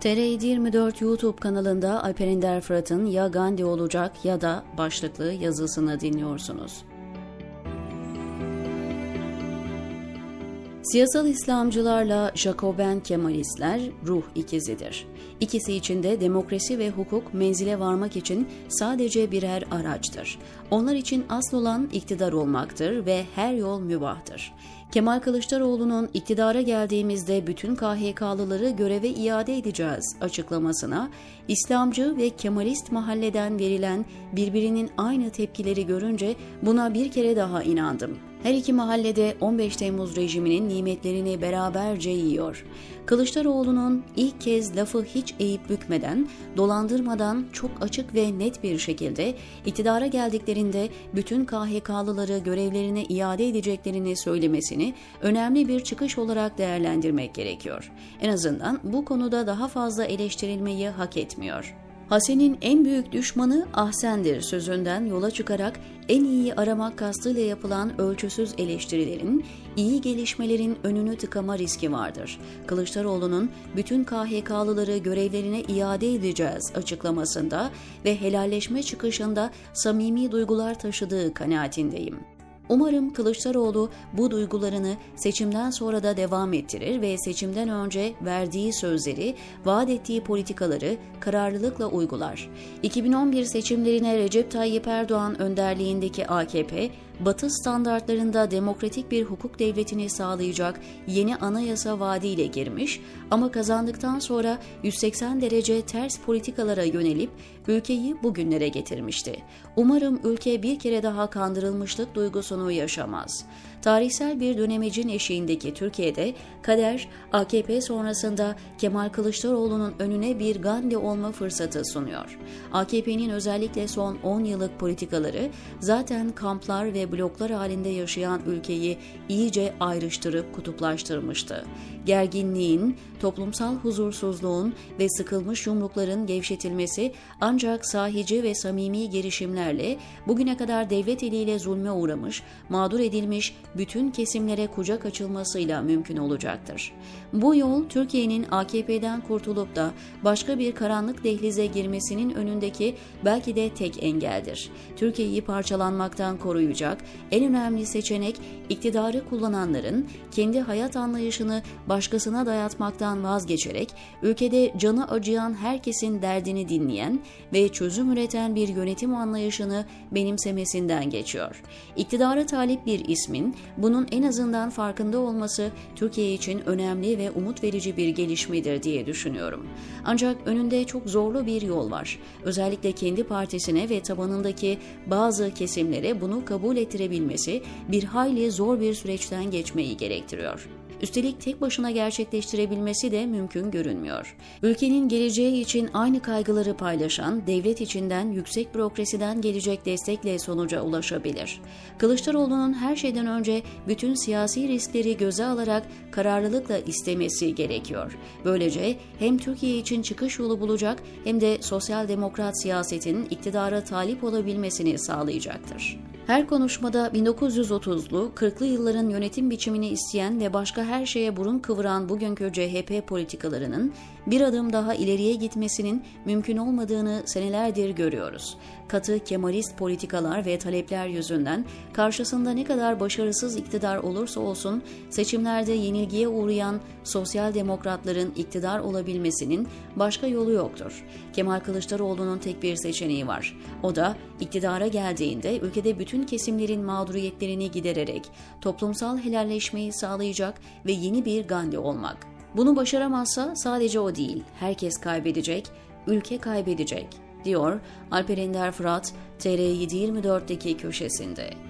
TR24 YouTube kanalında Alper Ender Fırat'ın Ya Gandhi olacak ya da başlıklı yazısını dinliyorsunuz. Siyasal İslamcılarla Jacoben Kemalistler ruh ikizidir. İkisi için de demokrasi ve hukuk menzile varmak için sadece birer araçtır. Onlar için asıl olan iktidar olmaktır ve her yol mübahtır. Kemal Kılıçdaroğlu'nun iktidara geldiğimizde bütün KHK'lıları göreve iade edeceğiz açıklamasına İslamcı ve Kemalist mahalleden verilen birbirinin aynı tepkileri görünce buna bir kere daha inandım. Her iki mahallede 15 Temmuz rejiminin nimetlerini beraberce yiyor. Kılıçdaroğlu'nun ilk kez lafı hiç eğip bükmeden, dolandırmadan çok açık ve net bir şekilde iktidara geldiklerinde bütün KHK'lıları görevlerine iade edeceklerini söylemesini önemli bir çıkış olarak değerlendirmek gerekiyor. En azından bu konuda daha fazla eleştirilmeyi hak etmiyor. Hasen'in en büyük düşmanı Ahsen'dir sözünden yola çıkarak en iyiyi aramak kastıyla yapılan ölçüsüz eleştirilerin, iyi gelişmelerin önünü tıkama riski vardır. Kılıçdaroğlu'nun bütün KHK'lıları görevlerine iade edeceğiz açıklamasında ve helalleşme çıkışında samimi duygular taşıdığı kanaatindeyim. Umarım Kılıçdaroğlu bu duygularını seçimden sonra da devam ettirir ve seçimden önce verdiği sözleri, vaat ettiği politikaları kararlılıkla uygular. 2011 seçimlerine Recep Tayyip Erdoğan önderliğindeki AKP, Batı standartlarında demokratik bir hukuk devletini sağlayacak yeni anayasa vaadiyle girmiş ama kazandıktan sonra 180 derece ters politikalara yönelip ülkeyi bugünlere getirmişti. Umarım ülke bir kere daha kandırılmışlık duygusunu yaşamaz. Tarihsel bir dönemecin eşiğindeki Türkiye'de kader AKP sonrasında Kemal Kılıçdaroğlu'nun önüne bir Gandhi olma fırsatı sunuyor. AKP'nin özellikle son 10 yıllık politikaları zaten kamplar ve bloklar halinde yaşayan ülkeyi iyice ayrıştırıp kutuplaştırmıştı. Gerginliğin, toplumsal huzursuzluğun ve sıkılmış yumrukların gevşetilmesi ancak sahici ve samimi girişimlerle bugüne kadar devlet eliyle zulme uğramış, mağdur edilmiş bütün kesimlere kucak açılmasıyla mümkün olacaktır. Bu yol Türkiye'nin AKP'den kurtulup da başka bir karanlık dehlize girmesinin önündeki belki de tek engeldir. Türkiye'yi parçalanmaktan koruyacak en önemli seçenek iktidarı kullananların kendi hayat anlayışını başkasına dayatmaktan vazgeçerek ülkede canı acıyan herkesin derdini dinleyen ve çözüm üreten bir yönetim anlayışını benimsemesinden geçiyor. İktidara talip bir ismin bunun en azından farkında olması Türkiye için önemli ve umut verici bir gelişmedir diye düşünüyorum. Ancak önünde çok zorlu bir yol var. Özellikle kendi partisine ve tabanındaki bazı kesimlere bunu kabul ettirebilmesi bir hayli zor bir süreçten geçmeyi gerektiriyor. Üstelik tek başına gerçekleştirebilmesi de mümkün görünmüyor. Ülkenin geleceği için aynı kaygıları paylaşan, devlet içinden yüksek bürokrasiden gelecek destekle sonuca ulaşabilir. Kılıçdaroğlu'nun her şeyden önce bütün siyasi riskleri göze alarak kararlılıkla istemesi gerekiyor. Böylece hem Türkiye için çıkış yolu bulacak hem de sosyal demokrat siyasetin iktidara talip olabilmesini sağlayacaktır. Her konuşmada 1930'lu, 40'lı yılların yönetim biçimini isteyen ve başka her şeye burun kıvıran bugünkü CHP politikalarının bir adım daha ileriye gitmesinin mümkün olmadığını senelerdir görüyoruz. Katı Kemalist politikalar ve talepler yüzünden karşısında ne kadar başarısız iktidar olursa olsun seçimlerde yenilgiye uğrayan sosyal demokratların iktidar olabilmesinin başka yolu yoktur. Kemal Kılıçdaroğlu'nun tek bir seçeneği var. O da iktidara geldiğinde ülkede bütün kesimlerin mağduriyetlerini gidererek toplumsal helalleşmeyi sağlayacak ve yeni bir Gandhi olmak. Bunu başaramazsa sadece o değil, herkes kaybedecek, ülke kaybedecek, diyor Alper Ender Fırat TR724'deki köşesinde.